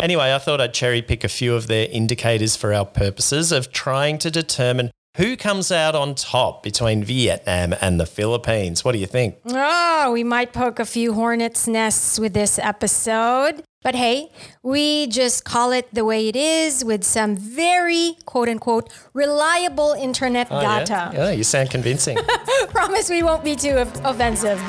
Anyway, I thought I'd cherry pick a few of their indicators for our purposes of trying to determine who comes out on top between Vietnam and the Philippines. What do you think? Oh, we might poke a few hornets' nests with this episode. But hey, we just call it the way it is with some very quote unquote reliable internet Oh, data. Yeah? yeah, you sound convincing. Promise we won't be too of- offensive.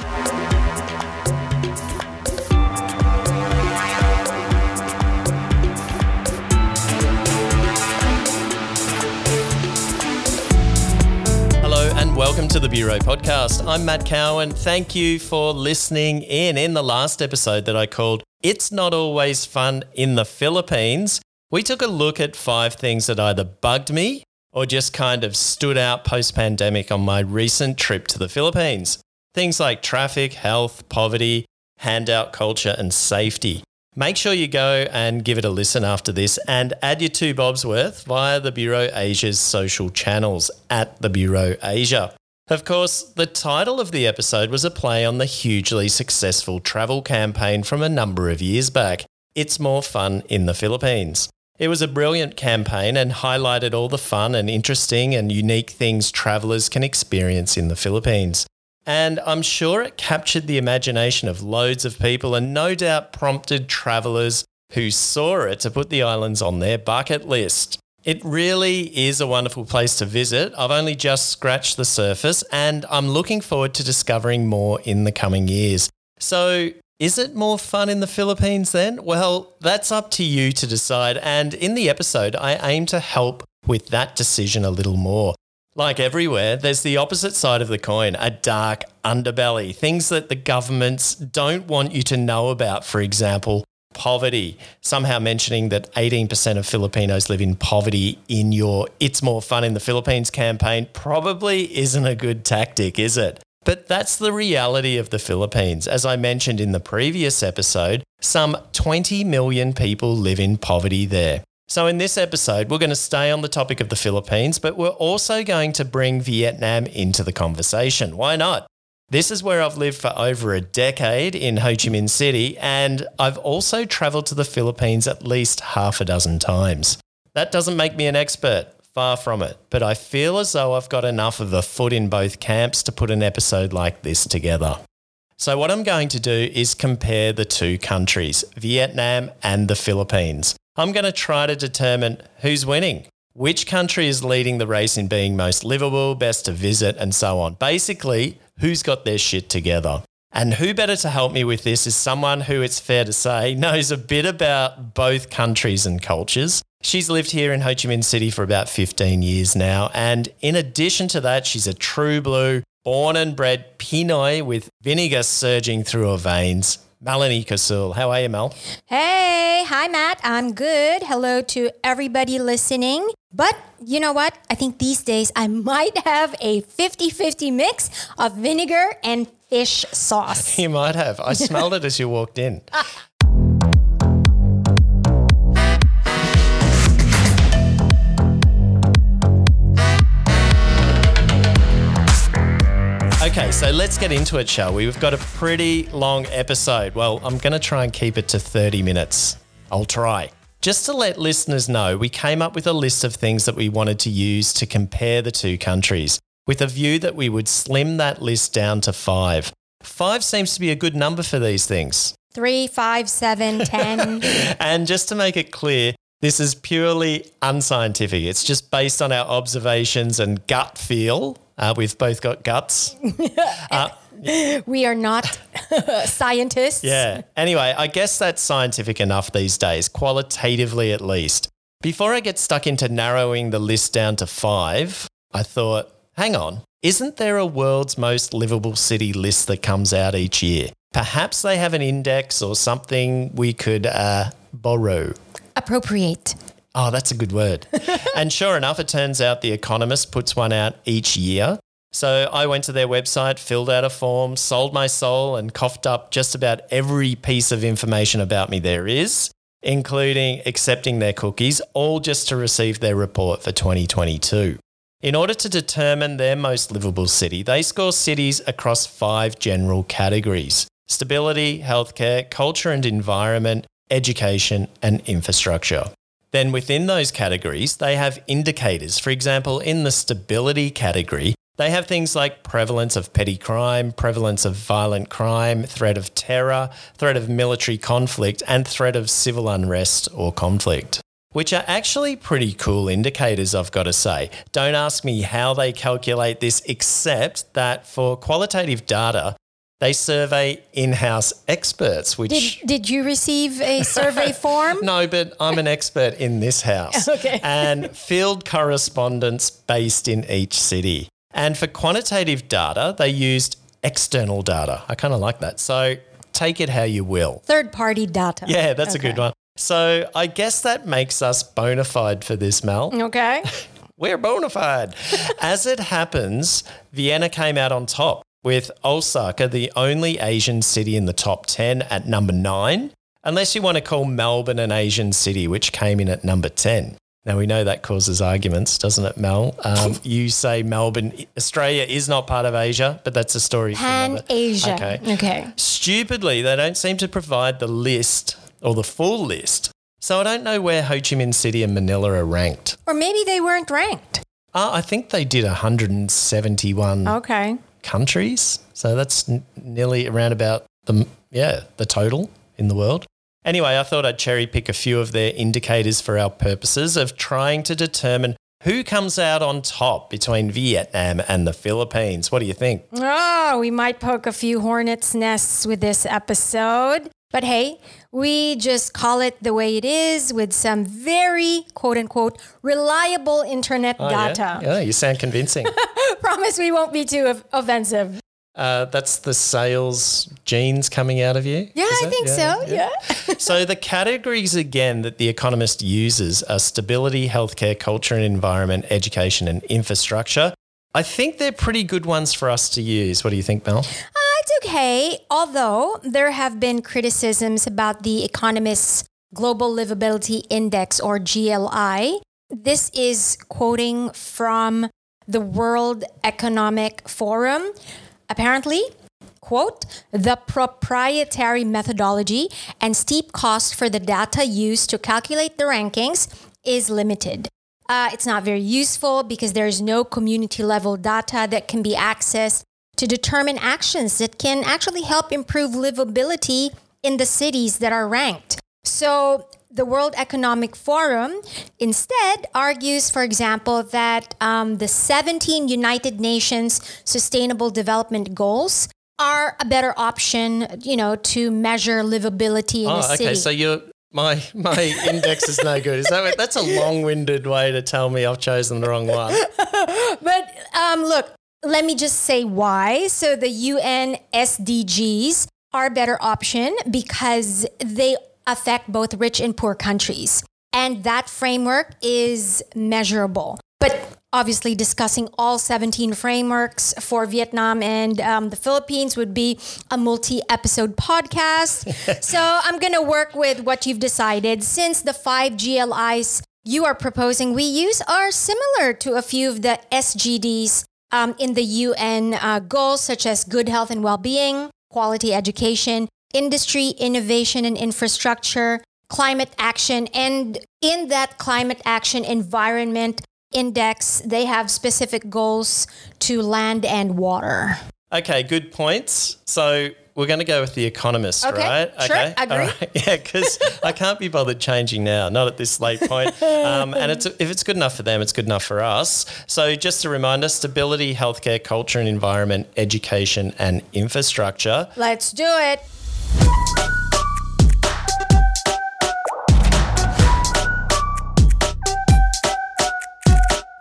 Welcome to the Bureau podcast. I'm Matt Cowan. Thank you for listening in. In the last episode that I called It's Not Always Fun in the Philippines, we took a look at five things that either bugged me or just kind of stood out post pandemic on my recent trip to the Philippines. Things like traffic, health, poverty, handout culture, and safety. Make sure you go and give it a listen after this and add your two bobs worth via the Bureau Asia's social channels at the Bureau Asia. Of course, the title of the episode was a play on the hugely successful travel campaign from a number of years back. It's more fun in the Philippines. It was a brilliant campaign and highlighted all the fun and interesting and unique things travelers can experience in the Philippines. And I'm sure it captured the imagination of loads of people and no doubt prompted travelers who saw it to put the islands on their bucket list. It really is a wonderful place to visit. I've only just scratched the surface and I'm looking forward to discovering more in the coming years. So, is it more fun in the Philippines then? Well, that's up to you to decide. And in the episode, I aim to help with that decision a little more. Like everywhere, there's the opposite side of the coin, a dark underbelly, things that the governments don't want you to know about. For example, poverty. Somehow mentioning that 18% of Filipinos live in poverty in your It's More Fun in the Philippines campaign probably isn't a good tactic, is it? But that's the reality of the Philippines. As I mentioned in the previous episode, some 20 million people live in poverty there. So, in this episode, we're going to stay on the topic of the Philippines, but we're also going to bring Vietnam into the conversation. Why not? This is where I've lived for over a decade in Ho Chi Minh City, and I've also traveled to the Philippines at least half a dozen times. That doesn't make me an expert, far from it, but I feel as though I've got enough of a foot in both camps to put an episode like this together. So, what I'm going to do is compare the two countries, Vietnam and the Philippines. I'm going to try to determine who's winning, which country is leading the race in being most livable, best to visit, and so on. Basically, who's got their shit together. And who better to help me with this is someone who, it's fair to say, knows a bit about both countries and cultures. She's lived here in Ho Chi Minh City for about 15 years now. And in addition to that, she's a true blue, born and bred Pinoy with vinegar surging through her veins. Melanie Casul. How are you, Mel? Hey, hi Matt. I'm good. Hello to everybody listening. But you know what? I think these days I might have a 50 50 mix of vinegar and fish sauce. You might have. I smelled it as you walked in. Okay, so let's get into it, shall we? We've got a pretty long episode. Well, I'm going to try and keep it to 30 minutes. I'll try. Just to let listeners know, we came up with a list of things that we wanted to use to compare the two countries, with a view that we would slim that list down to five. Five seems to be a good number for these things. Three, five, seven, ten. And just to make it clear, this is purely unscientific. It's just based on our observations and gut feel. Uh, we've both got guts. we are not scientists. Yeah. Anyway, I guess that's scientific enough these days, qualitatively at least. Before I get stuck into narrowing the list down to five, I thought, hang on, isn't there a world's most livable city list that comes out each year? Perhaps they have an index or something we could uh, borrow. Appropriate. Oh, that's a good word. and sure enough, it turns out The Economist puts one out each year. So I went to their website, filled out a form, sold my soul, and coughed up just about every piece of information about me there is, including accepting their cookies, all just to receive their report for 2022. In order to determine their most livable city, they score cities across five general categories stability, healthcare, culture and environment, education, and infrastructure. Then within those categories, they have indicators. For example, in the stability category, they have things like prevalence of petty crime, prevalence of violent crime, threat of terror, threat of military conflict, and threat of civil unrest or conflict, which are actually pretty cool indicators, I've got to say. Don't ask me how they calculate this, except that for qualitative data, they survey in house experts, which. Did, did you receive a survey form? No, but I'm an expert in this house. Okay. And field correspondents based in each city. And for quantitative data, they used external data. I kind of like that. So take it how you will. Third party data. Yeah, that's a good one. So I guess that makes us bona fide for this, Mel. Okay. We're bona fide. As it happens, Vienna came out on top with Osaka, the only Asian city in the top 10 at number nine, unless you want to call Melbourne an Asian city, which came in at number 10. Now, we know that causes arguments, doesn't it, Mel? Um, you say Melbourne, Australia is not part of Asia, but that's a story for Pan Asia. Okay. Okay. Stupidly, they don't seem to provide the list or the full list. So I don't know where Ho Chi Minh City and Manila are ranked. Or maybe they weren't ranked. Uh, I think they did 171 Okay. Countries. So that's n- nearly around about the yeah the total in the world. Anyway, I thought I'd cherry pick a few of their indicators for our purposes of trying to determine who comes out on top between Vietnam and the Philippines. What do you think? Oh, we might poke a few hornets' nests with this episode. But hey, we just call it the way it is with some very quote unquote reliable internet Oh, data. Yeah, you sound convincing. Promise we won't be too offensive. uh, that's the sales genes coming out of you. Yeah, I think so. Yeah. so the categories again that the economist uses are stability, healthcare, culture and environment, education and infrastructure. I think they're pretty good ones for us to use. What do you think, Mel? Uh, it's okay. Although there have been criticisms about the Economist's Global Livability Index or GLI. This is quoting from the World Economic Forum. Apparently, quote, the proprietary methodology and steep cost for the data used to calculate the rankings is limited. Uh, it's not very useful because there's no community level data that can be accessed to determine actions that can actually help improve livability in the cities that are ranked. So, the World Economic Forum instead argues, for example, that um, the 17 United Nations Sustainable Development Goals are a better option, you know, to measure livability in a Oh, city. okay. So you're my my index is no good. Is that that's a long-winded way to tell me I've chosen the wrong one? But um, look, let me just say why. So the UN SDGs are a better option because they affect both rich and poor countries. And that framework is measurable. But obviously, discussing all 17 frameworks for Vietnam and um, the Philippines would be a multi episode podcast. so I'm going to work with what you've decided. Since the five GLIs you are proposing we use are similar to a few of the SGDs um, in the UN uh, goals, such as good health and well being, quality education, industry, innovation and infrastructure, climate action. And in that climate action environment index, they have specific goals to land and water. Okay, good points. So we're going to go with the economist, Okay, right? sure, All agree. right. Yeah, because I can't be bothered changing now, not at this late point. Um, and it's, if it's good enough for them, it's good enough for us. So just a reminder stability, healthcare, culture and environment, education and infrastructure. Let's do it.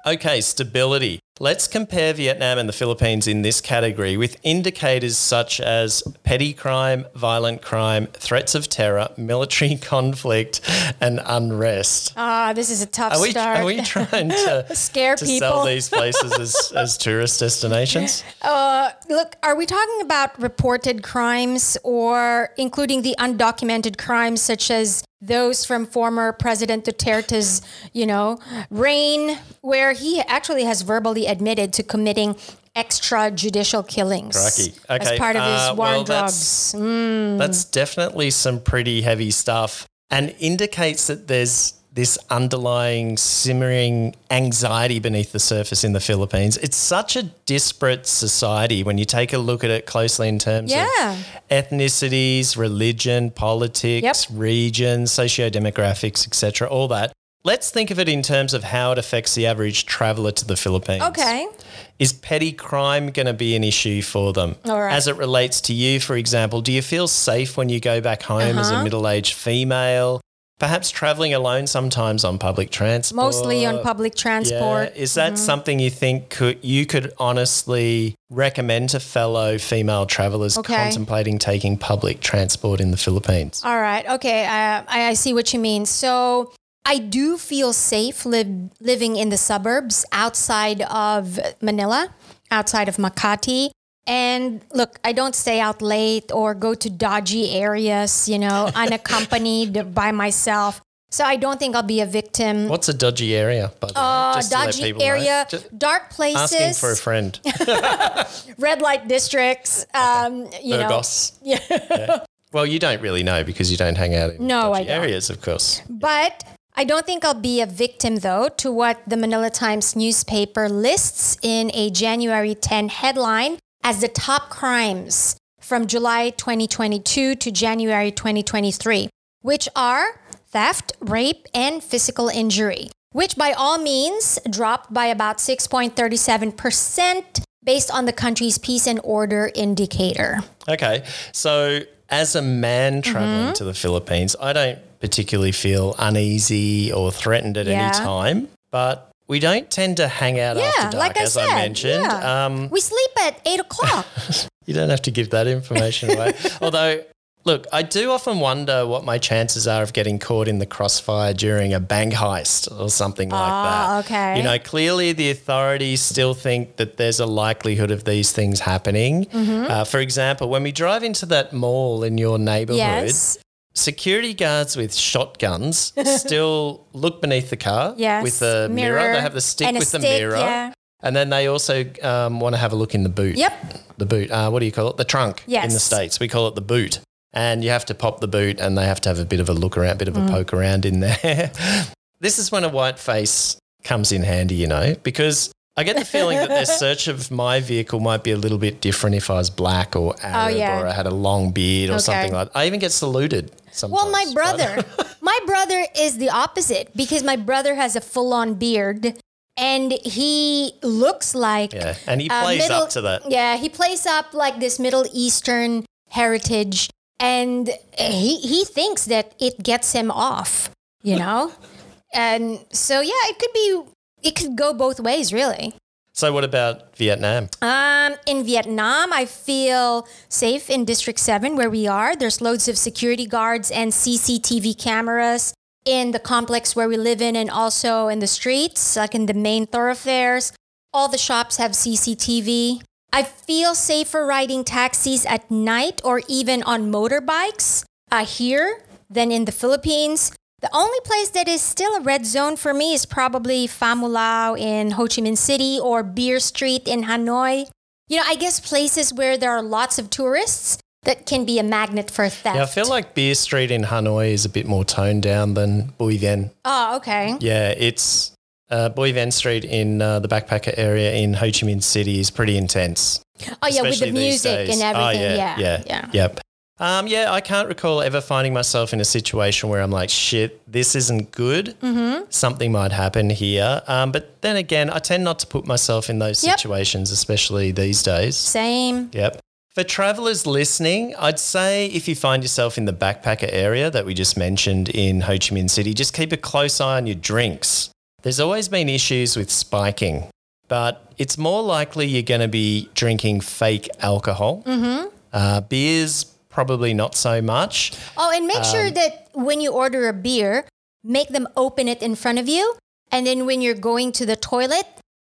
Okay, stability. Let's compare Vietnam and the Philippines in this category with indicators such as petty crime, violent crime, threats of terror, military conflict, and unrest. Ah, this is a tough Are we, start. are we trying to Scare to people. sell these places as, as tourist destinations? Uh, look, are we talking about reported crimes or including the undocumented crimes such as those from former President Duterte's, you know, reign, where he actually has verbally admitted to committing extrajudicial killings Crikey. as part of his uh, war on well, that's- drugs. Mm. That's definitely some pretty heavy stuff. and indicates that there's this underlying simmering anxiety beneath the surface in the Philippines. It's such a disparate society when you take a look at it closely in terms Yeah. of ethnicities, religion, politics, Yep. regions, socio-demographics, etc., all that. Let's think of it in terms of how it affects the average traveler to the Philippines. Okay. Is petty crime going to be an issue for them? All right. As it relates to you, for example, do you feel safe when you go back home as a Uh-huh. middle aged female? Perhaps traveling alone sometimes on public transport. Mostly on public transport. Yeah. Is that something you think could you could honestly recommend to fellow female travelers Okay. contemplating taking public transport in the Philippines? All right. Okay. Uh, I, I see what you mean. So I do feel safe live, living in the suburbs outside of Manila, outside of Makati. And look, I don't stay out late or go to dodgy areas, you know, unaccompanied by myself. So I don't think I'll be a victim. What's a dodgy area, by the way? Uh, Just to let dodgy area, Just dark places, asking for a friend. red light districts. Um, you know, Burgos. Yeah. Well, you don't really know because you don't hang out in No, I dodgy areas, of course. But I don't think I'll be a victim, though, to what the Manila Times newspaper lists in a January 10 headline as the top crimes from July 2022 to January 2023, which are theft, rape, and physical injury, which by all means dropped by about 6.37% based on the country's peace and order indicator. Okay. So, as a man Mm-hmm. traveling to the Philippines, I don't particularly feel uneasy or threatened at Yeah. any time, but we don't tend to hang out Yeah, after dark, like I as said. I mentioned. yeah. Um, we sleep at 8 o'clock. you don't have to give that information away. Although, look, I do often wonder what my chances are of getting caught in the crossfire during a bank heist or something like Ah, that. okay. You know, clearly the authorities still think that there's a likelihood of these things happening. Mm-hmm. Uh, for example, when we drive into that mall in your neighborhood, yes. Security guards with shotguns still look beneath the car Yes. with a mirror. They have the stick a with the mirror. Yeah. And then they also um, want to have a look in the boot. Yep. The boot. Uh, what do you call it? The trunk in the States. We call it the boot. And you have to pop the boot and they have to have a bit of a look around, a bit of a Mm. poke around in there. this is when a white face comes in handy, you know, because I get the feeling that their search of my vehicle might be a little bit different if I was black or Arab Oh, yeah. or I had a long beard or Okay. something like that. I even get saluted sometimes. Well, my brother, my brother is the opposite because my brother has a full-on beard, and he looks like Yeah, and he plays middle- up to that. Yeah, he plays up like this Middle Eastern heritage, and he he thinks that it gets him off, you know. and so yeah, it could be. It could go both ways, really. So, what about Vietnam? Um, in Vietnam, I feel safe in District 7 where we are. There's loads of security guards and CCTV cameras in the complex where we live in and also in the streets, like in the main thoroughfares. All the shops have CCTV. I feel safer riding taxis at night or even on motorbikes uh, here than in the Philippines. The only place that is still a red zone for me is probably Pham Ngu Lao in Ho Chi Minh City or Beer Street in Hanoi. You know, I guess places where there are lots of tourists that can be a magnet for theft. Yeah, I feel like Beer Street in Hanoi is a bit more toned down than Bui Vien. Oh, okay. Yeah, it's uh, Bui Vien Street in uh, the backpacker area in Ho Chi Minh City is pretty intense. Oh, yeah, with the music and Oh, everything. yeah, yeah, yeah, Yep. Um, yeah, I can't recall ever finding myself in a situation where I'm like, shit, this isn't good. Mm-hmm. Something might happen here. Um, but then again, I tend not to put myself in those Yep. situations, especially these days. Same. Yep. For travelers listening, I'd say if you find yourself in the backpacker area that we just mentioned in Ho Chi Minh City, just keep a close eye on your drinks. There's always been issues with spiking, but it's more likely you're going to be drinking fake alcohol. Mm-hmm. Uh, beers, probably not so much. Oh, and make Um, sure that when you order a beer, make them open it in front of you. And then when you're going to the toilet,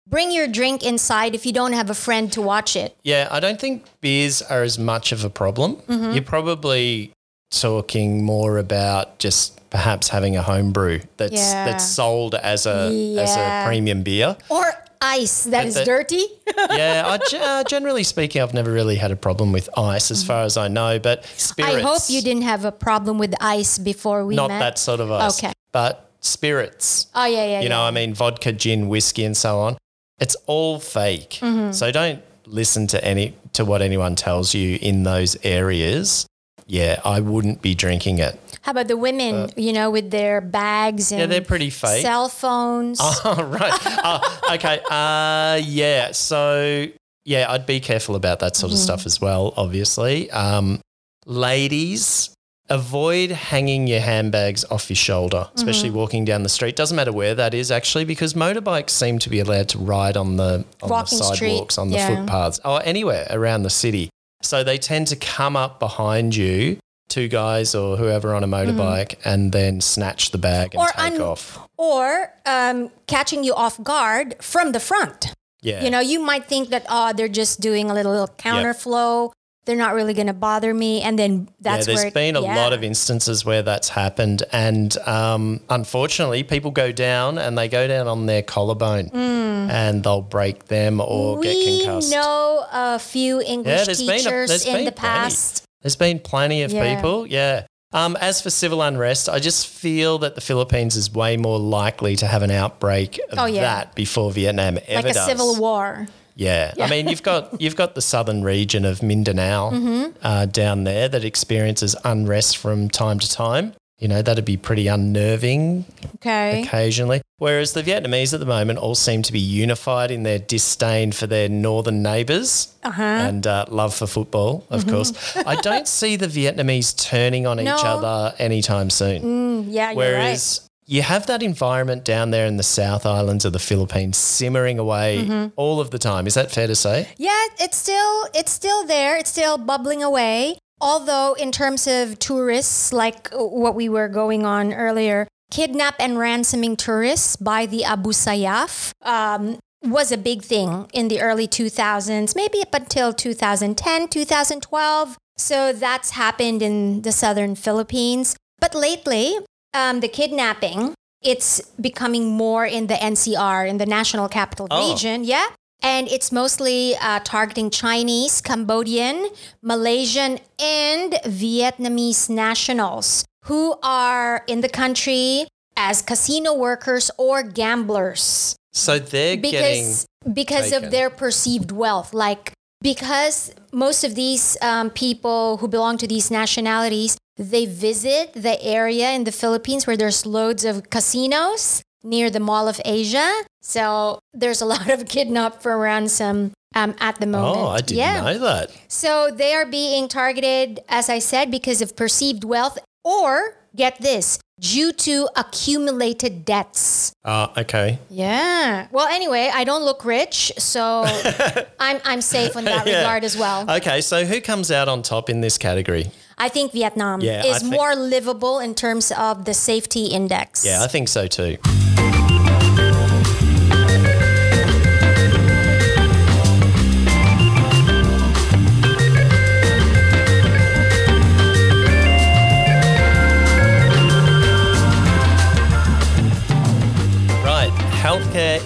bring your drink inside if you don't have a friend to watch it. Yeah, I don't think beers are as much of a problem. Mm-hmm. You're probably talking more about just perhaps having a home brew that's Yeah. that's sold as a as a premium beer. Or ice that is that- dirty. yeah, I, uh, generally speaking, I've never really had a problem with ice as far as I know, but spirits. I hope you didn't have a problem with ice before we met. Not met. that sort of ice. Okay. But spirits. Oh yeah, yeah. you know, yeah. I mean, vodka, gin, whiskey, and so on. It's all fake. Mm-hmm. So don't listen to any to what anyone tells you in those areas. Yeah, I wouldn't be drinking it. How about the women? you know, with their bags and Yeah, they're pretty fake. cell phones. Oh, right. oh, okay. Uh, yeah. So, yeah, I'd be careful about that sort of Mm-hmm. stuff as well, obviously. Um, ladies, avoid hanging your handbags off your shoulder, especially Mm-hmm. walking down the street. Doesn't matter where that is, actually, because motorbikes seem to be allowed to ride on the, on Walking the street, sidewalks, on the yeah. footpaths, or anywhere around the city. So they tend to come up behind you. Two guys or whoever on a motorbike, and then snatch the bag and Mm-hmm. Or take un- off. or um, catching you off guard from the front. Yeah, You know, you might think that oh, they're just doing a little, little counterflow. They're not really going to bother me, and then that's yeah, there's it- been a yeah. lot of instances where that's happened, and um, unfortunately, people go down and they go down on their collarbone, and they'll break them or get Mm. We know a few English there's been a- teachers in the plenty. past. There's been plenty of Yeah. people, yeah. Um, as for civil unrest, I just feel that the Philippines is way more likely to have an outbreak of Oh, yeah. that before Vietnam ever Like a does. civil war. Yeah. I mean, you've got you've got the southern region of Mindanao Mm-hmm. uh, down there that experiences unrest from time to time. You know, that'd be pretty unnerving Okay. occasionally. Whereas the Vietnamese at the moment all seem to be unified in their disdain for their northern neighbors Uh-huh. and uh, love for football, of Mm-hmm. course. I don't see the Vietnamese turning on each No. other anytime soon. Yeah, you're right. Whereas you have that environment down there in the South Islands of the Philippines simmering away Mm-hmm. all of the time. Is that fair to say? Yeah, it's still it's still there. It's still bubbling away. Although in terms of tourists, like what we were going on earlier, kidnap and ransoming tourists by the Abu Sayyaf um, was a big thing in the early 2000s, maybe up until 2010, 2012. So that's happened in the southern Philippines. But lately, um, the kidnapping, it's becoming more in the NCR, in the National Capital Oh. Region. Yeah. And it's mostly uh, targeting Chinese, Cambodian, Malaysian, and Vietnamese nationals who are in the country as casino workers or gamblers So they're getting. because because taken. of their perceived wealth like because most of these um, people who belong to these nationalities they visit the area in the philippines where there's loads of casinos near the mall of asia. So there's a lot of kidnap for ransom um, at the moment. Oh, I didn't yeah. know that. so they are being targeted as i said because of perceived wealth. Or get this due to accumulated debts Ah, okay. yeah. Well, anyway, I don't look rich, so I'm I'm safe in that Yeah. regard as well. Okay, so who comes out on top in this category? I think Vietnam Yeah, is think- more livable in terms of the safety index. Yeah, I think so too.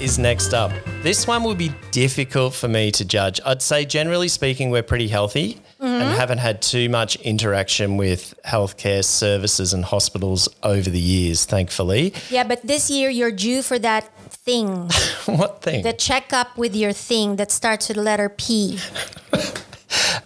Is next up. This one will be difficult for me to judge. I'd say, generally speaking, we're pretty healthy and haven't had too much interaction with healthcare services and hospitals over the years, thankfully. Yeah, but this year you're due for that thing, what thing? the checkup with your thing that starts with the letter P.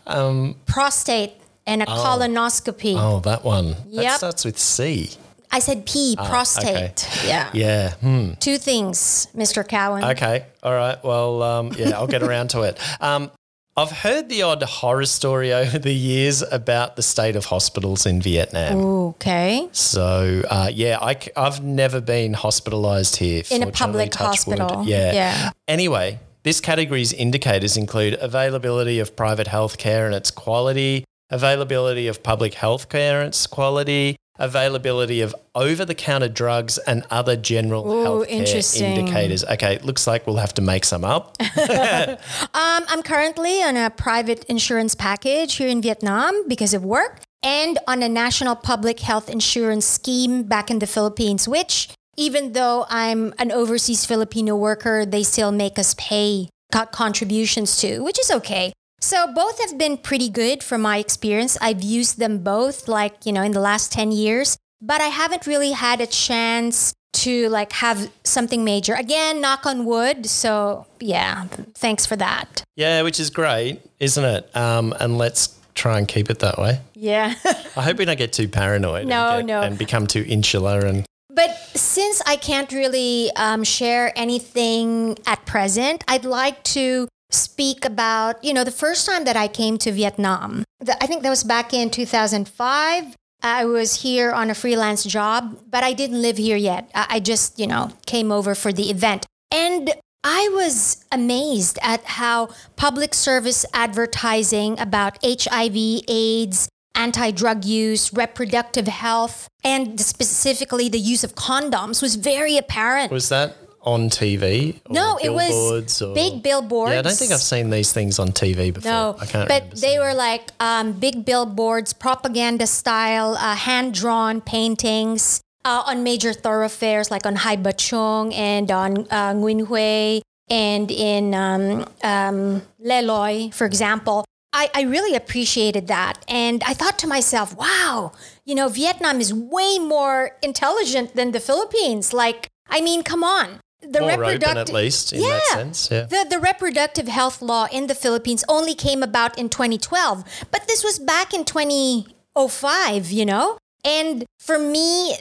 Um, Prostate and a colonoscopy. oh, that one. That starts with C. I said P, prostate. Yeah. Yeah. Hmm. Two things, Mr. Cowan. Okay. All right. Well, um, yeah, I'll get around to it. Um, I've heard the odd horror story over the years about the state of hospitals in Vietnam. Okay. So, uh, yeah, I, have never been hospitalized here. In a public wood. hospital. Yeah. Yeah. Anyway, this category's indicators include availability of private healthcare and its quality, availability of public healthcare and its quality, availability of over-the-counter drugs and other general Ooh, healthcare indicators. Okay, it looks like we'll have to make some up. Um, I'm currently on a private insurance package here in Vietnam because of work and on a national public health insurance scheme back in the Philippines, which even though I'm an overseas Filipino worker, they still make us pay co- contributions to, which is okay. So both have been pretty good from my experience. I've used them both like, you know, in the last 10 years, but I haven't really had a chance to like have something major. Again, knock on wood. So, yeah, thanks for that. Yeah, which is great, isn't it? Um, and let's try and keep it that way. Yeah. I hope we don't get too paranoid No, and, get- no. and become too insular and But since I can't really um, share anything at present, I'd like to speak about, you know, the first time that I came to Vietnam. The- I think that was back in 2005. I was here on a freelance job, but I didn't live here yet. I I just, you know, came over for the event. And I was amazed at how public service advertising about HIV, AIDS, anti drug use, reproductive health, and specifically the use of condoms was very apparent. was that on TV? Or no, it was or- big billboards. Yeah, I don't think I've seen these things on TV before. No, I can't but they were like um, big billboards, propaganda style, uh, hand drawn paintings uh, on major thoroughfares like on Hai Ba Trung and on uh, Nguyen Hue and in um, um, Le Loi, for example. I, I really appreciated that. And I thought to myself, wow, you know, Vietnam is way more intelligent than the Philippines. Like, I mean, come on. The More open reproductive- at least in that sense. Yeah. the, the reproductive health law in the Philippines only came about in 2012, but this was back in 2005, you know? And for me,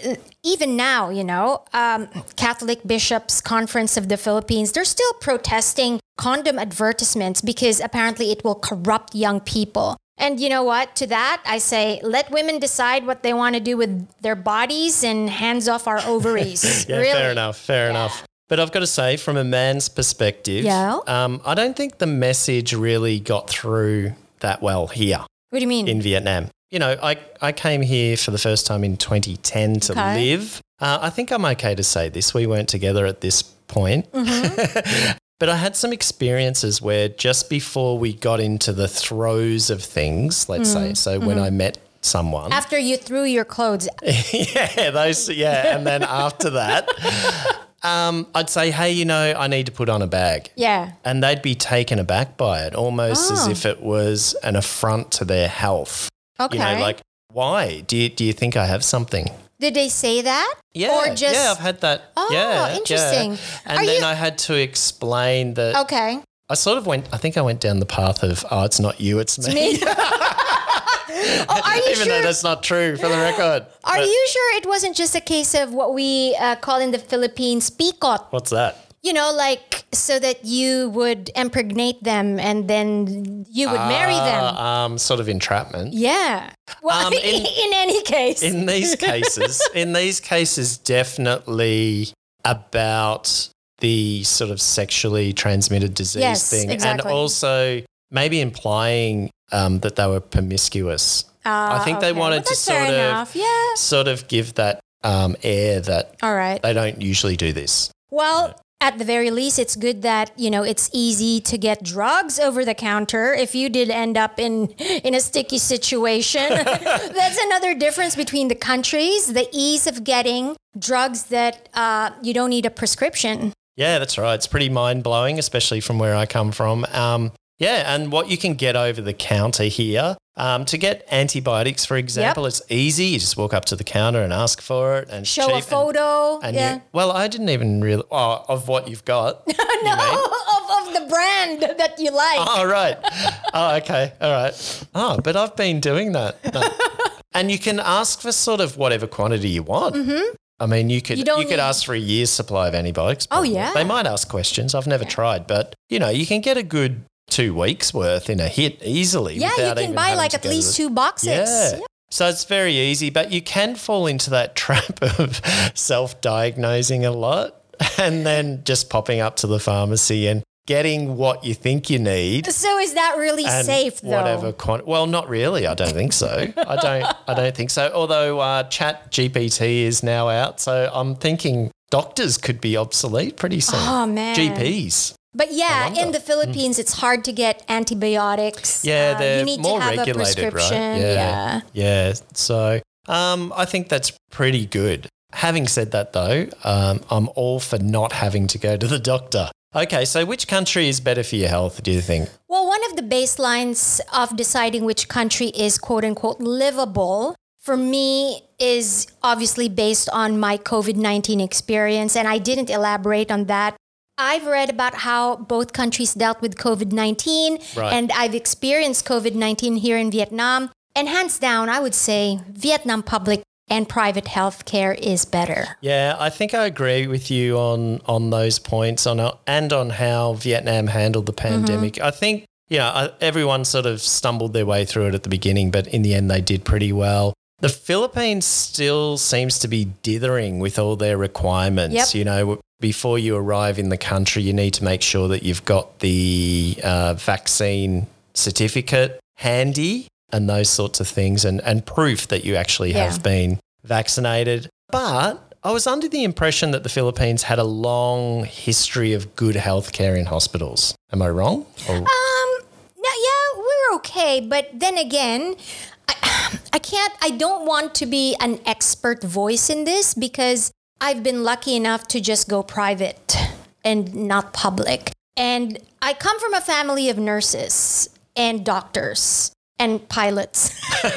even now, you know, um, Catholic Bishops Conference of the Philippines, they're still protesting condom advertisements because apparently it will corrupt young people. And you know what? To that, I say, let women decide what they want to do with their bodies and hands off our ovaries. Yeah, really. fair enough. Fair enough. But I've got to say, from a man's perspective, Yeah. um, I don't think the message really got through that well here What do you mean? in Vietnam. You know, I, I came here for the first time in 2010 to Okay. live. Uh, I think I'm okay to say this. We weren't together at this point. Mm-hmm. but I had some experiences where just before we got into the throes of things, let's Mm-hmm. say, so when I met someone, After you threw your clothes yeah, those, yeah. And then after that, um, I'd say, hey, you know, I need to put on a bag. Yeah. And they'd be taken aback by it, almost as Oh. if it was an affront to their health. Okay. You know, like, why? Do you, do you think I have something? Did they say that? Yeah, Or just yeah, I've had that. Oh, yeah, yeah. interesting. And Are then you- I had to explain that Okay. I sort of went. I think I went down the path of, oh, it's not you, it's me. Me. oh, are you Even though that's not true, for the record. Are But you sure it wasn't just a case of what we uh, call in the Philippines pikot? What's that? You know, like so that you would impregnate them and then you would marry them. Uh, um, sort of entrapment. Yeah. Well, Um, in, in- any case. in these cases, in these cases, definitely about the sort of sexually transmitted disease Yes, thing, exactly. and also maybe implying um, that they were promiscuous. I Ah, think they wanted Well, to sort of. Yeah. sort of give that um, air that All right. they don't usually do this. Well, at the very least, it's good that you know it's easy to get drugs over the counter. If you did end up in in a sticky situation, that's another difference between the countries: the ease of getting drugs that uh, you don't need a prescription. Yeah, that's right. It's pretty mind blowing, especially from where I come from. Um, yeah, and what you can get over the counter here. Um, to get antibiotics, for example, it's easy. You just walk up to the counter and ask for it, and Show a photo. And yeah. you, well, I didn't even really oh, of what you've got. no, of, of the brand that you like. oh, right. Oh, okay. All right. Oh, but I've been doing that. No. and you can ask for sort of whatever quantity you want. Mm-hmm. I mean, you could You you, could need- ask for a year's supply of antibiotics. Oh, yeah. They might ask questions. I've never tried, but you know, you can get a good two weeks worth in a hit easily. yeah, you can buy like at least two boxes. Yeah. So it's very easy, but you can fall into that trap of self diagnosing a lot and then just popping up to the pharmacy and getting what you think you need. So is that really safe though? whatever quant- well not really i don't think so i don't i don't think so although uh, chat gpt is now out so i'm thinking doctors could be obsolete pretty soon Oh, man. gps But yeah, in the Philippines, it's hard to get antibiotics. yeah Uh, they're you need more to have regulated a prescription. right Yeah. yeah so um, i think that's pretty good Having said that, though, um, I'm all for not having to go to the doctor. Okay, so which country is better for your health, do you think? Well, one of the baselines of deciding which country is quote unquote livable for me is obviously based on my COVID 19 experience, and I didn't elaborate on that. I've read about how both countries dealt with COVID 19, Right. and I've experienced COVID 19 here in Vietnam. And hands down, I would say Vietnam public and private health care is better. Yeah, I think I agree with you on on those points on and on how Vietnam handled the mm-hmm. pandemic. I think you know everyone sort of stumbled their way through it at the beginning, but in the end they did pretty well. The Philippines still seems to be dithering with all their requirements. Yep. You know, before you arrive in the country, you need to make sure that you've got the uh, vaccine certificate handy and those sorts of things, and, and proof that you actually Yeah. have been vaccinated. But I was under the impression that the Philippines had a long history of good healthcare in hospitals. Am I wrong? Or- Um, no, yeah, we're okay, but then again, I, I can't. I don't want to be an expert voice in this because I've been lucky enough to just go private and not public. And I come from a family of nurses and doctors and pilots.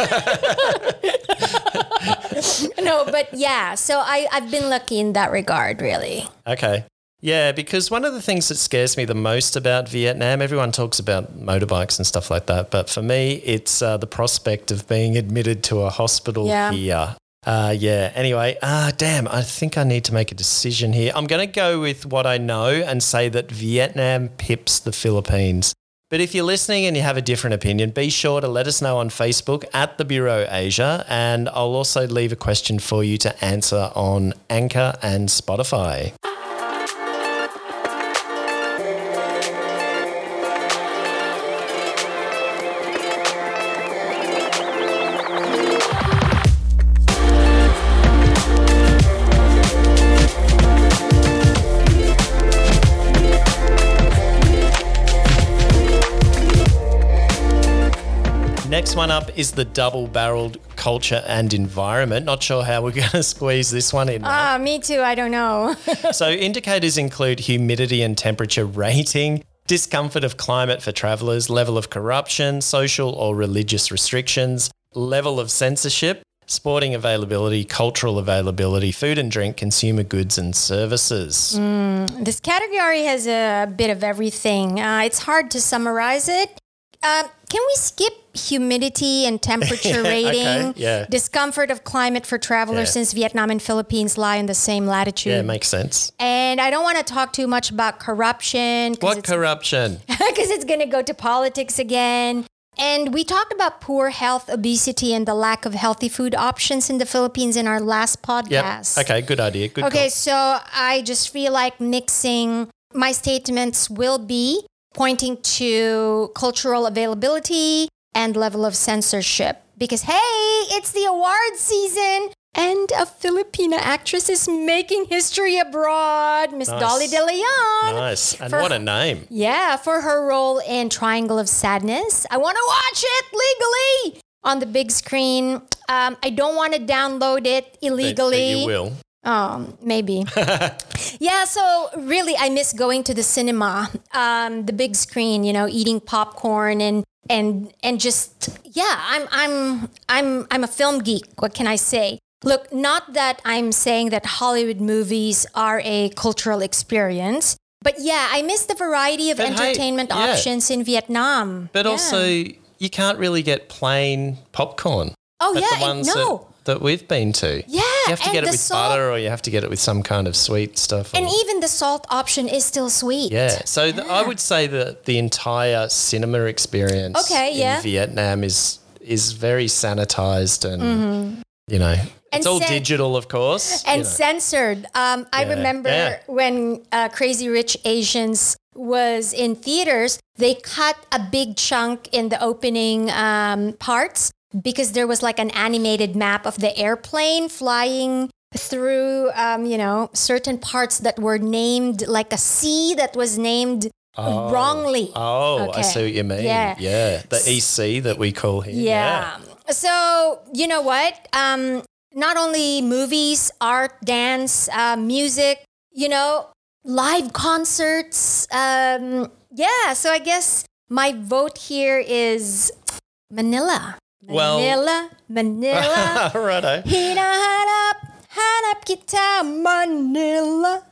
no, but yeah, so I, I've been lucky in that regard, really. Okay. Yeah, because one of the things that scares me the most about Vietnam, everyone talks about motorbikes and stuff like that, but for me, it's uh, the prospect of being admitted to a hospital Yeah. here. Uh, yeah. Anyway, ah, damn. I think I need to make a decision here. I'm going to go with what I know and say that Vietnam pips the Philippines. But if you're listening and you have a different opinion, be sure to let us know on Facebook at the Bureau Asia, and I'll also leave a question for you to answer on Anchor and Spotify. Next one up is the double barreled culture and environment. Not sure how we're going to squeeze this one in. Ah, me too. I don't know. so, indicators include humidity and temperature rating, discomfort of climate for travellers, level of corruption, social or religious restrictions, level of censorship, sporting availability, cultural availability, food and drink, consumer goods and services. This category has a bit of everything. Uh, it's hard to summarize it. Uh, can we skip humidity and temperature Okay, rating? yeah. Discomfort of climate for travelers Yeah. since Vietnam and Philippines lie in the same latitude. Yeah, makes sense. and I don't want to talk too much about corruption What corruption? because it's going to go to politics again. And we talked about poor health, obesity, and the lack of healthy food options in the Philippines in our last Yep. podcast. Okay, good idea. Good Okay, call. so I just feel like mixing my statements will be pointing to cultural availability and level of censorship. Because, hey, it's the award season and a Filipina actress is making history abroad, Miss Nice. Dolly De Leon. Nice. And For- what a name. Yeah, for her role in Triangle of Sadness. I want to watch it legally on the big screen. Um, I don't want to download it But- but illegally. you will. Um, maybe. yeah, so really, I miss going to the cinema, um, the big screen. You know, eating popcorn and and and just yeah, I'm I'm I'm I'm a film geek. What can I say? Look, not that I'm saying that Hollywood movies are a cultural experience, but yeah, I miss the variety of But hey, entertainment yeah. options in Vietnam. But Yeah. also, you can't really get plain popcorn. Oh, yeah, the ones no. that, that we've been to. Yeah, you have to get it with salt- butter, or you have to get it with some kind of sweet stuff. and even the salt option is still sweet. yeah, so th- I would say that the entire cinema experience Okay, in yeah. Vietnam is is very sanitized and you know it's Mm-hmm. All sen- digital, of course. and you know. censored. Um, I Yeah, remember yeah. when uh, Crazy Rich Asians was in theaters, they cut a big chunk in the opening um, parts because there was like an animated map of the airplane flying through, um, you know, certain parts that were named like a sea that was named wrongly. Oh, I see what you mean. Yeah. yeah, the East Sea that we call here. Yeah. So, you know what? Um, not only movies, art, dance, uh, music, you know, live concerts. Um, yeah, so I guess my vote here is Manila. Well- Manila, Manila. Righto. Hinahanap, hanap kita, Manila.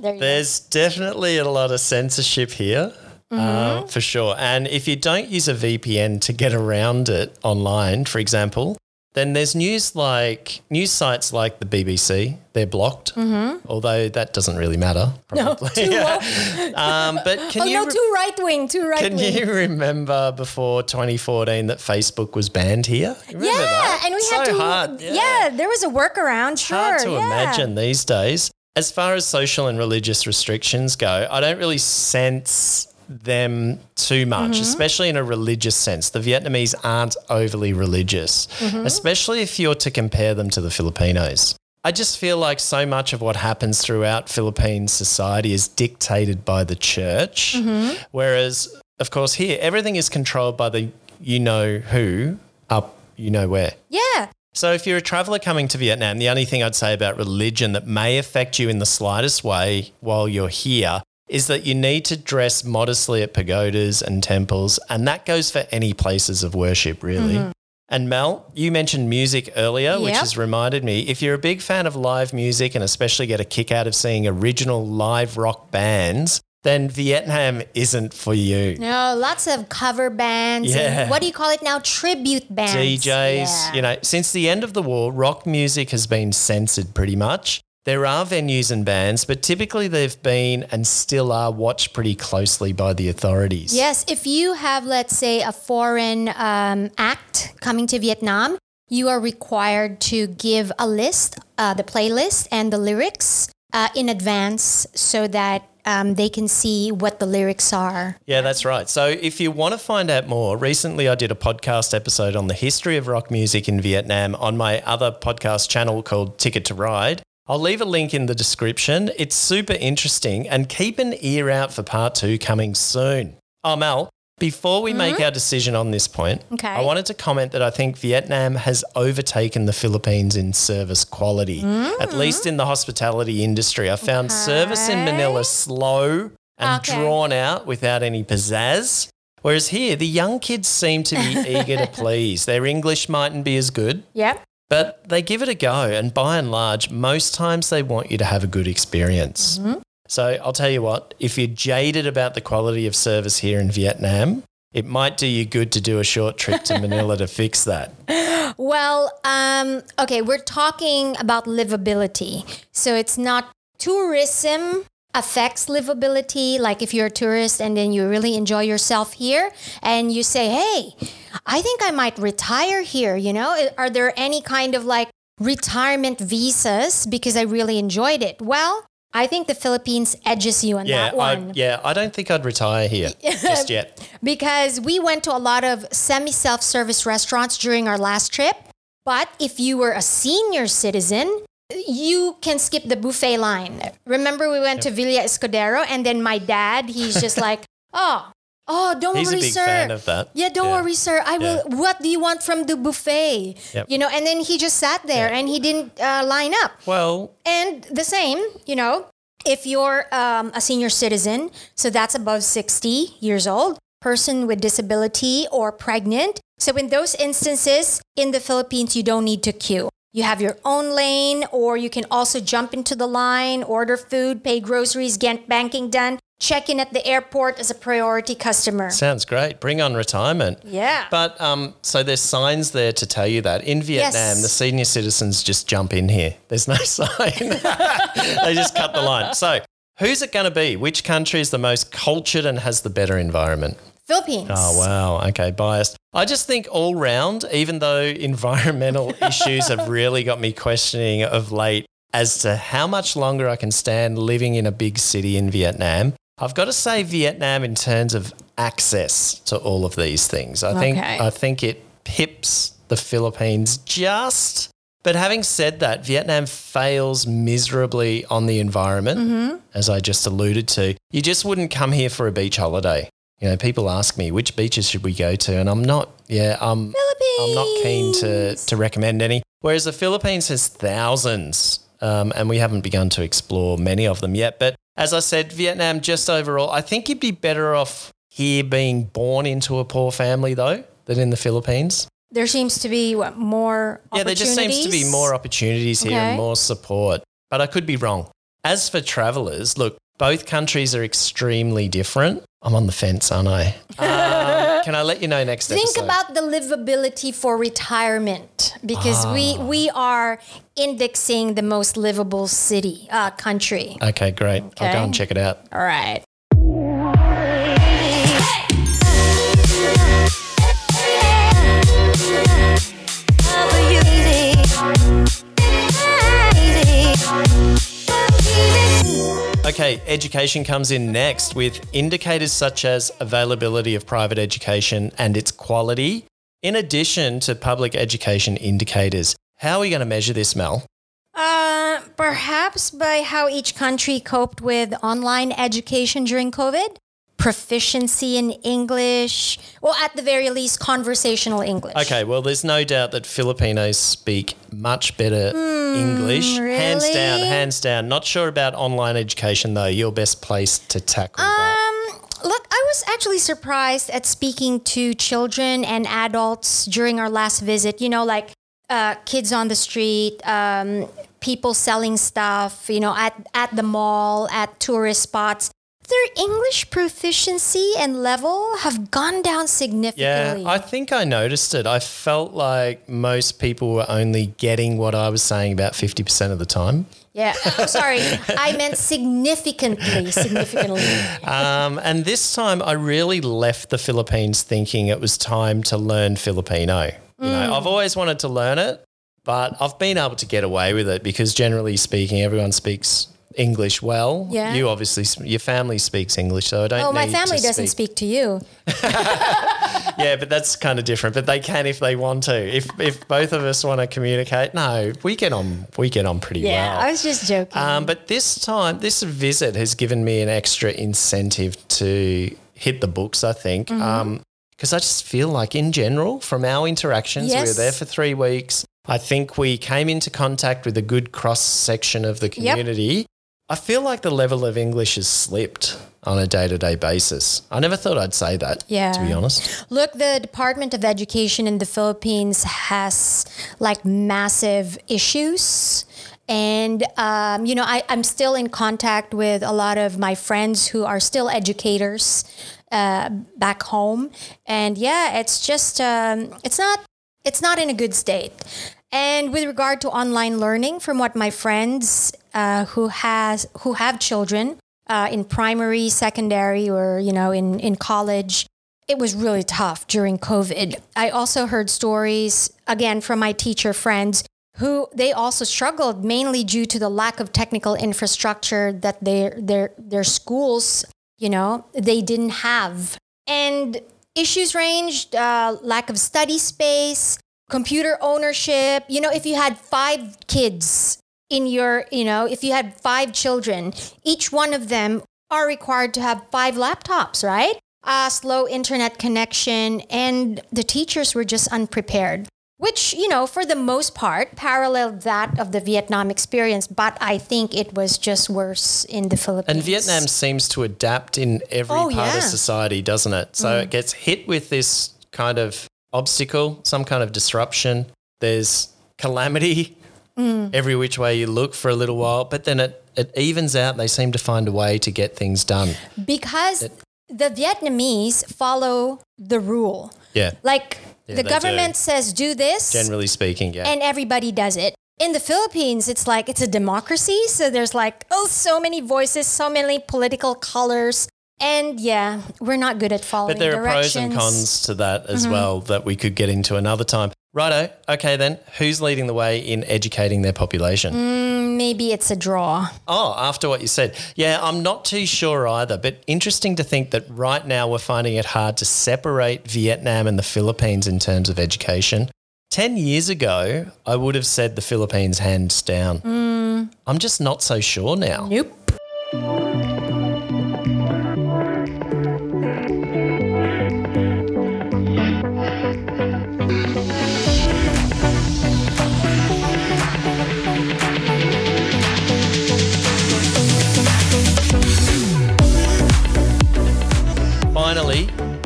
There you go. There's definitely a lot of censorship here, uh, Mm-hmm. for sure. And if you don't use a VPN to get around it online, for example, then there's news like news sites like the BBC. They're blocked, although that doesn't really matter. Mm-hmm. No, Probably. too um, but can Oh you no, re- too right wing, too right can wing. you remember before 2014 that Facebook was banned here? Yeah, that? and we so had to. hard. Yeah. there was a workaround. Sure, hard to yeah. imagine these days. As far as social and religious restrictions go, I don't really sense them too much, Mm-hmm. especially in a religious sense. The Vietnamese aren't overly religious, Mm-hmm. especially if you're to compare them to the Filipinos. I just feel like so much of what happens throughout Philippine society is dictated by the church, Mm-hmm. whereas, of course, here everything is controlled by the you know who up you know where. Yeah, So, if you're a traveller coming to Vietnam, the only thing I'd say about religion that may affect you in the slightest way while you're here is that you need to dress modestly at pagodas and temples, and that goes for any places of worship, really. Mm-hmm. And Mel, you mentioned music earlier, which has reminded me if you're a big fan of live music and especially get a kick out of seeing original live rock bands, then Vietnam isn't for you. no, lots of cover bands. and Yeah. what do you call it now? Tribute bands. DJs, Yeah. you know, since the end of the war, rock music has been censored pretty much. There are venues and bands, but typically they've been and still are watched pretty closely by the authorities. Yes, if you have, let's say, a foreign um, act coming to Vietnam, you are required to give a list, uh, the playlist and the lyrics uh, in advance so that um, they can see what the lyrics are. Yeah, that's right. So if you want to find out more, recently I did a podcast episode on the history of rock music in Vietnam on my other podcast channel called Ticket to Ride. I'll leave a link in the description. It's super interesting and keep an ear out for part two coming soon. Um, oh, Mel, before we make mm-hmm. our decision on this point, Okay. I wanted to comment that I think Vietnam has overtaken the Philippines in service quality, at mm. least in the hospitality industry. I found service in Manila slow and Okay. drawn out without any pizzazz. Whereas here, the young kids seem to be eager to please. Their English mightn't be as good, Yep. But they give it a go. And by and large, most times they want you to have a good experience. So I'll tell you what, if you're jaded about the quality of service here in Vietnam, it might do you good to do a short trip to Manila to fix that. Well, um, okay, we're talking about livability. So it's not tourism affects livability. Like if you're a tourist and then you really enjoy yourself here and you say, hey, I think I might retire here, you know? Are there any kind of like retirement visas because I really enjoyed it? Well, I think the Philippines edges you on Yeah, that I, one. yeah, I don't think I'd retire here just yet. because we went to a lot of semi self service restaurants during our last trip. But if you were a senior citizen, you can skip the buffet line. Remember, we went to Villa Escudero, and then my dad, he's just like, oh, oh, don't He's a worry, big sir. fan of that. Yeah, don't Yeah. worry, sir. I will. What do you want from the buffet? Yep. You know, and then he just sat there and he didn't uh, line up. Well, And the same, you know, if you're um, a senior citizen, so that's above 60 years old, person with disability or pregnant. So in those instances in the Philippines, you don't need to queue. You have your own lane, or you can also jump into the line, order food, pay groceries, get banking done, check in at the airport as a priority customer. sounds great. Bring on retirement. Yeah. But um, so there's signs there to tell you that in Vietnam, Yes. the senior citizens just jump in here. There's no sign. they just cut the line. So who's it going to be? Which country is the most cultured and has the better environment? Philippines. Oh wow. Okay, biased. I just think all round, even though environmental issues have really got me questioning of late as to how much longer I can stand living in a big city in Vietnam. I've got to say Vietnam in terms of access to all of these things. I think Okay. I think it pips the Philippines just but having said that, Vietnam fails miserably on the environment, mm-hmm. as I just alluded to. You just wouldn't come here for a beach holiday. You know, people ask me which beaches should we go to, and I'm not. Yeah, I'm. I'm not keen to to recommend any. whereas the Philippines has thousands, um, and we haven't begun to explore many of them yet. But as I said, Vietnam just overall, I think you'd be better off here being born into a poor family though than in the Philippines. There seems to be what, more Yeah, there just seems to be more opportunities here Okay. and more support. But I could be wrong. As for travelers, look, both countries are extremely different. I'm on the fence, aren't I? Um, can I let you know next Think episode? about the livability for retirement because we Ah. we are indexing the most livable city uh, country. Okay, great. I'll go and check it out. All right. Okay, education comes in next with indicators such as availability of private education and its quality, in addition to public education indicators. How are we going to measure this, Mel? Uh, perhaps by how each country coped with online education during COVID, proficiency in English, well, at the very least, conversational English. Okay, well, there's no doubt that Filipinos speak much better English. Hands down, hands down. Not sure about online education, though. You're best place to tackle that. Um, look, I was actually surprised at speaking to children and adults during our last visit. You know, like uh, kids on the street, um, people selling stuff. You know, at at the mall, at tourist spots. Their English proficiency and level have gone down significantly. Yeah. I think I noticed it. I felt like most people were only getting what I was saying about 50% of the time. yeah. Oh, sorry, I meant significantly, significantly. Um, and this time I really left the Philippines thinking it was time to learn Filipino. You know, Mm. I've always wanted to learn it, but I've been able to get away with it because generally speaking, everyone speaks English well. Yeah. You obviously, your family speaks English, so I don't Oh, my family doesn't speak to you. Yeah, but that's kind of different. But they can if they want to. If if both of us want to communicate, no, we get on. We get on pretty Yeah, well. I was just joking. Um, but this time, this visit has given me an extra incentive to hit the books, I think. Mm-hmm. Because I just feel like, in general, from our interactions, we were there for three weeks. I think we came into contact with a good cross section of the community. I feel like the level of English has slipped on a day to day basis. I never thought I'd say that, Yeah. to be honest. Look, the Department of Education in the Philippines has like massive issues. And, um, you know, I, I'm still in contact with a lot of my friends who are still educators uh, back home. And yeah, it's just, um, it's not, it's not in a good state. And with regard to online learning, from what my friends uh, who has who have children uh, in primary, secondary, or you know in in college, it was really tough during COVID. I also heard stories again from my teacher friends who they also struggled mainly due to the lack of technical infrastructure that their their their schools, you know, they didn't have. And issues ranged uh, lack of study space, computer ownership. You know, if you had five kids in your, you know, if you had five children, each one of them are required to have five laptops, right? Uh, slow internet connection, and the teachers were just unprepared. Which, you know, for the most part, paralleled that of the Vietnam experience, but I think it was just worse in the Philippines. And Vietnam seems to adapt in every Oh, part yeah. Mm. of society, doesn't it? So it gets hit with this kind of obstacle, some kind of disruption. There's calamity Mm. every which way you look for a little while, but then it, it evens out. They seem to find a way to get things done. because the Vietnamese follow the rule. Yeah, Like Yeah, the government do. says do this, generally speaking, yeah. and everybody does it. In the Philippines, it's like it's a democracy. So there's like, oh, so many voices, so many political colors. And yeah, we're not good at following but there are pros and cons to that Mm-hmm. as well that we could get into another time. Righto. Okay, then who's leading the way in educating their population? Mm, maybe it's a draw. Oh, after what you said. Yeah, I'm not too sure either, but interesting to think that right now we're finding it hard to separate Vietnam and the Philippines in terms of education. 10 years ago, I would have said the Philippines hands down. Mm. I'm just not so sure now. Nope.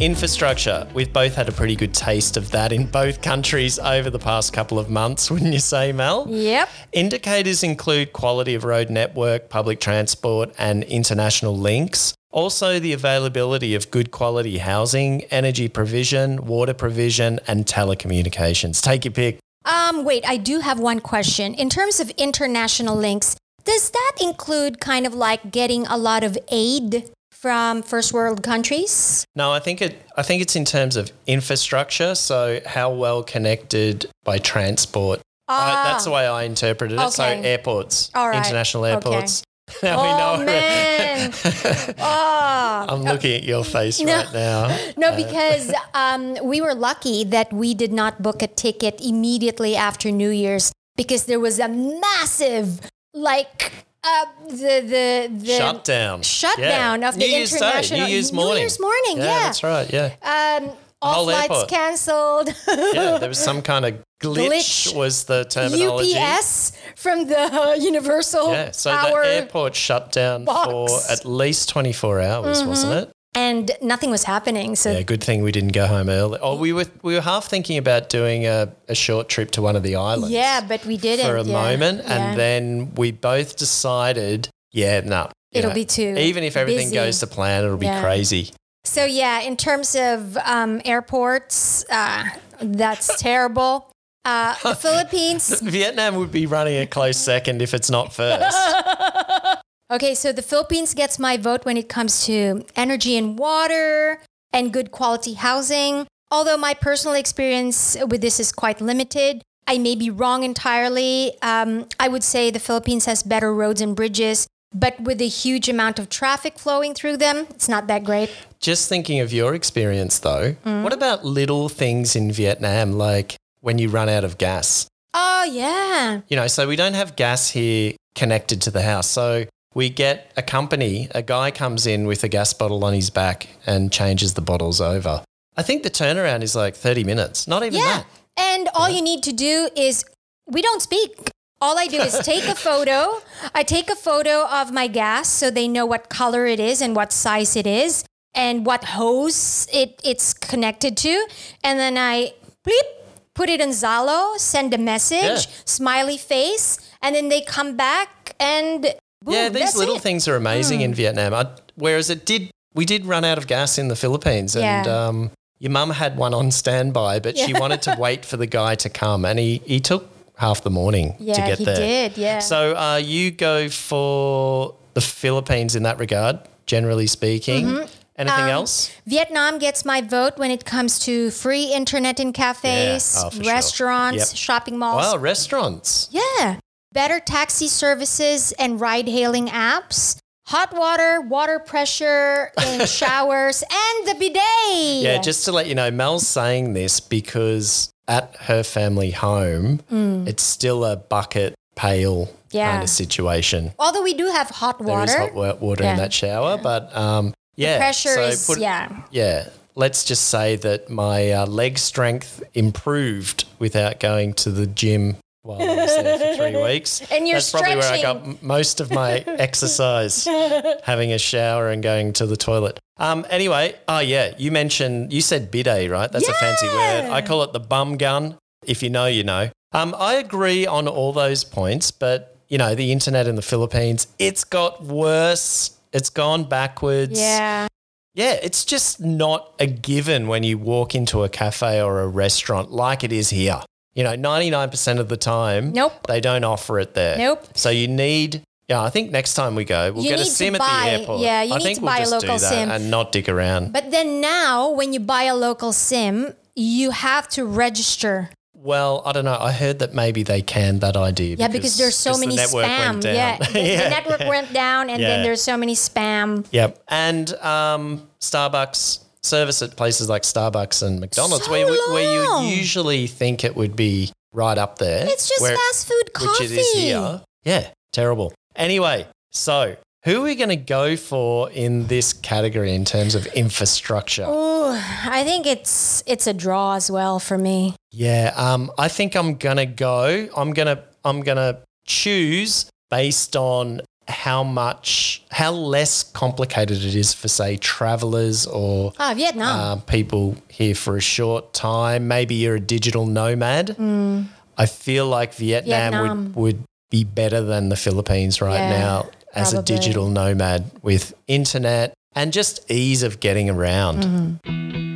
Infrastructure. We've both had a pretty good taste of that in both countries over the past couple of months, wouldn't you say, Mel? Yep. Indicators include quality of road network, public transport, and international links. Also, the availability of good quality housing, energy provision, water provision, and telecommunications. Take your pick. Um, wait, I do have one question. In terms of international links, does that include kind of like getting a lot of aid from first world countries? No, I think it. I think it's in terms of infrastructure. So how well connected by transport. I, that's the way I interpreted it. So Ah. Airports, All right. international Okay. airports. Now Oh we know. man! oh I'm looking at your face No. right now. no, because um, we were lucky that we did not book a ticket immediately after New Year's because there was a massive like uh, the the the Shutdown. shutdown Yeah. of the New Year's Day, international New Year's New morning. Year's morning, Yeah, yeah. that's right. Yeah. Um, all flights cancelled. Yeah, there was some kind of glitch, Glitch. was the terminology. UPS from the uh, Universal Yeah, so Power, the airport shut down box. for at least 24 hours, wasn't it? And nothing was happening. So Yeah, good thing we didn't go home early. Oh, we were we were half thinking about doing a, a short trip to one of the islands. yeah, but we didn't for a yeah. moment, Yeah. and then we both decided, yeah, no, It'll be too Even if everything busy. goes to plan, it'll be Yeah. crazy. So yeah, in terms of um, airports, uh, that's terrible. Uh, the Philippines. Vietnam would be running a close second if it's not first. Okay, so the Philippines gets my vote when it comes to energy and water and good quality housing. Although my personal experience with this is quite limited, I may be wrong entirely. Um, I would say the Philippines has better roads and bridges, but with a huge amount of traffic flowing through them, it's not that great. Just thinking of your experience though, Mm. what about little things in Vietnam like when you run out of gas? Oh, yeah. You know, so we don't have gas here connected to the house. So we get a company, a guy comes in with a gas bottle on his back and changes the bottles over. I think the turnaround is like 30 minutes, not even Yeah. that. And all you need to do is we don't speak. All I do is take a photo. I take a photo of my gas so they know what color it is and what size it is and what hose it, it's connected to. And then I bleep, put it in Zalo, send a message, Yeah. smiley face, and then they come back and boom, yeah, these little it. Hmm. things are amazing in Vietnam. I, whereas it did, we did run out of gas in the Philippines, and Yeah. um, your mum had one on standby, but she wanted to wait for the guy to come, and he he took half the morning to Yeah, get he there. did, yeah. So uh, you go for the Philippines in that regard, generally speaking. Mm-hmm. Anything Um, else? Vietnam gets my vote when it comes to free internet in cafes, Yeah. Oh, for sure. restaurants, Yep. shopping malls. Wow, restaurants. Yeah. Better taxi services and ride hailing apps. Hot water, water pressure in showers, and the bidet. Yeah, just to let you know, Mel's saying this because at her family home, it's still a bucket, pail Mm. Yeah. kind of situation. Although we do have hot water. There is hot wa- water in that shower, but um, yeah. pressure so is, put- yeah. Yeah. Let's just say that my uh, leg strength improved without going to the gym while I was there for three weeks. And you're That's probably where I got most of my exercise, having a shower and going to the toilet. Um, anyway, oh yeah, you mentioned, you said bidet, right? That's a fancy word. I call it the bum gun. If you know, you know. Um, I agree on all those points, but you know, the internet in the Philippines, it's got worse. It's gone backwards. Yeah. Yeah, it's just not a given when you walk into a cafe or a restaurant like it is here. You know, 99% of the time, Nope. they don't offer it there. Nope. So you need, yeah, I think next time we go, we'll You get a sim at the airport. yeah, you I need think to we'll buy a local sim. and not dick around. But then now, when you buy a local SIM, you have to register. well, I don't know. I heard that maybe they canned that idea. Yeah, because there's so because the many network spam. Yeah, the, the Yeah, network yeah. went down, and Yeah. then there's so many spam. Yep. And um, Starbucks service at places like Starbucks and McDonald's, So where, you- where you usually think it would be right up there. It's just where- fast food coffee. which it is here. Yeah, terrible. Anyway, so who are we going to go for in this category in terms of infrastructure? Ooh, I think it's it's a draw as well for me. Yeah, um, I think I'm gonna go. I'm gonna I'm gonna choose based on how much, how less complicated it is for, say, travelers or Ah, Vietnam. uh, people here for a short time. Maybe you're a digital nomad. I feel like Vietnam, Mm. Vietnam. Would, would be better than the Philippines right Yeah, now as a digital nomad with internet and just ease of getting around. Mm-hmm.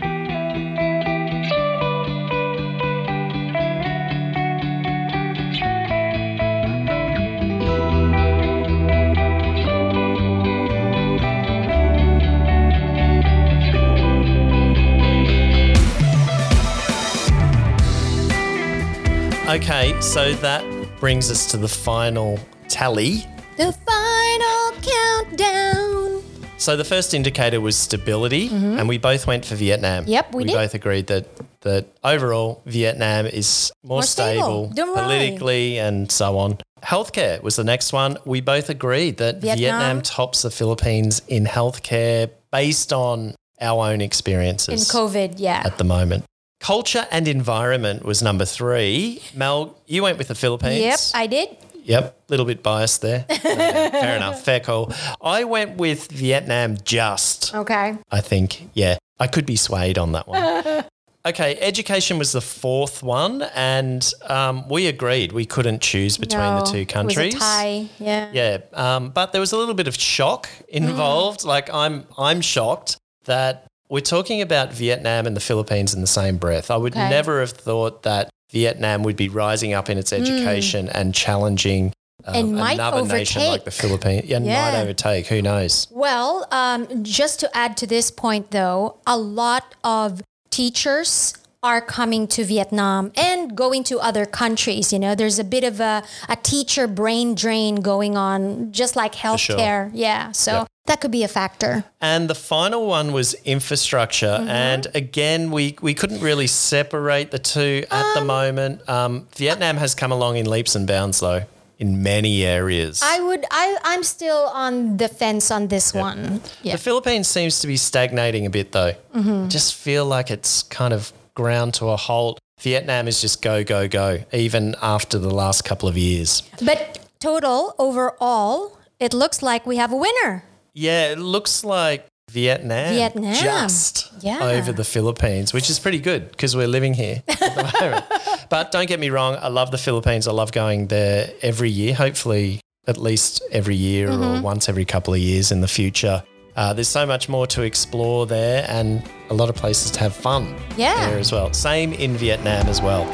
Okay, so that brings us to the final tally. the final countdown. So the first indicator was stability, and we both went for Vietnam. Mm-hmm. Yep, we did. both agreed that that overall Vietnam is more, More stable. stable, politically and so on. Healthcare was the next one. We both agreed that Vietnam. Vietnam, tops the Philippines in healthcare based on our own experiences In COVID, yeah. at the moment. Culture and environment was number three. Mel, you went with the Philippines. Yep, I did. Yep, a little bit biased there. No, fair enough, fair call. I went with Vietnam just, Okay. I think. Yeah, I could be swayed on that one. okay, education was the fourth one, and um, we agreed we couldn't choose between No, the two countries. It was a tie. Yeah. Yeah, um, but there was a little bit of shock involved. Like I'm, I'm shocked that we're talking about Vietnam and the Philippines in the same breath. I would Okay. never have thought that Vietnam would be rising up in its education and challenging um, And might another nation like the. Philippines. Yeah, Yeah. might overtake. Who knows? Well, um, just to add to this point, though, a lot of teachers are coming to Vietnam and going to other countries. You know, there's a bit of a, a teacher brain drain going on, just like sure. healthcare. Yeah. So Yep. That could be a factor. And the final one was infrastructure. Mm-hmm. And again, we, we couldn't really separate the two at the moment. Um, Vietnam has come along in leaps and bounds, though, in many areas. I would, I, I'm still on the fence on this one. Yeah. The Philippines seems to be stagnating a bit, though. Mm-hmm. I just feel like it's kind of ground to a halt. Vietnam is just go, go, go, even after the last couple of years. But total overall, it looks like we have a winner. Yeah, it looks like Vietnam, Vietnam. just Yeah. over the Philippines, which is pretty good because we're living here at the moment. But don't get me wrong, I love the Philippines. I love going there every year, hopefully at least every year Mm-hmm. or once every couple of years in the future. Uh, there's so much more to explore there and a lot of places to have fun Yeah. there as well. Same in Vietnam as well.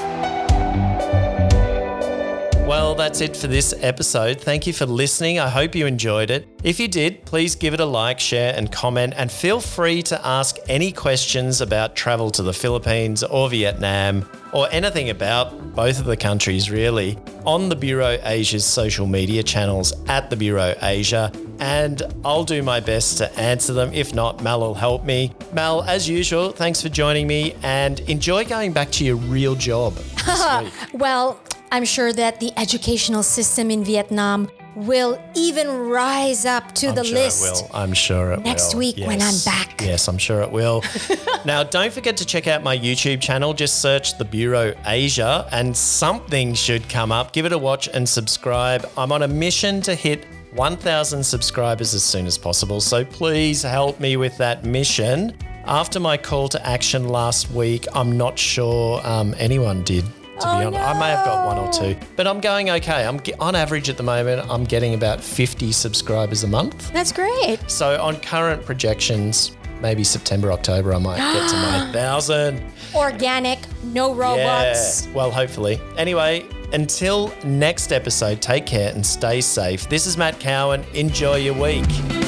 Well, that's it for this episode. Thank you for listening. I hope you enjoyed it. If you did, please give it a like, share, and comment. And feel free to ask any questions about travel to the Philippines or Vietnam or anything about both of the countries, really, on the Bureau Asia's social media channels at the Bureau Asia. And I'll do my best to answer them. If not, Mel will help me. Mel, as usual, thanks for joining me and enjoy going back to your real job this week. Well, I'm sure that the educational system in Vietnam will even rise up to I'm the sure list. It will. I'm sure it Next will. week when I'm back. Yes, I'm sure it will. now, don't forget to check out my YouTube channel. Just search the Bureau Asia and something should come up. Give it a watch and subscribe. I'm on a mission to hit 1,000 subscribers as soon as possible. So please help me with that mission. After my call to action last week, I'm not sure um, anyone did. To be Oh, honest, I may have got one or two, but I'm going okay. I'm on average at the moment. I'm getting about 50 subscribers a month. That's great. So on current projections, maybe September, October, I might get to my thousand. Organic, no robots. Yeah. Well, hopefully. Anyway, until next episode, take care and stay safe. This is Matt Cowan. Enjoy your week.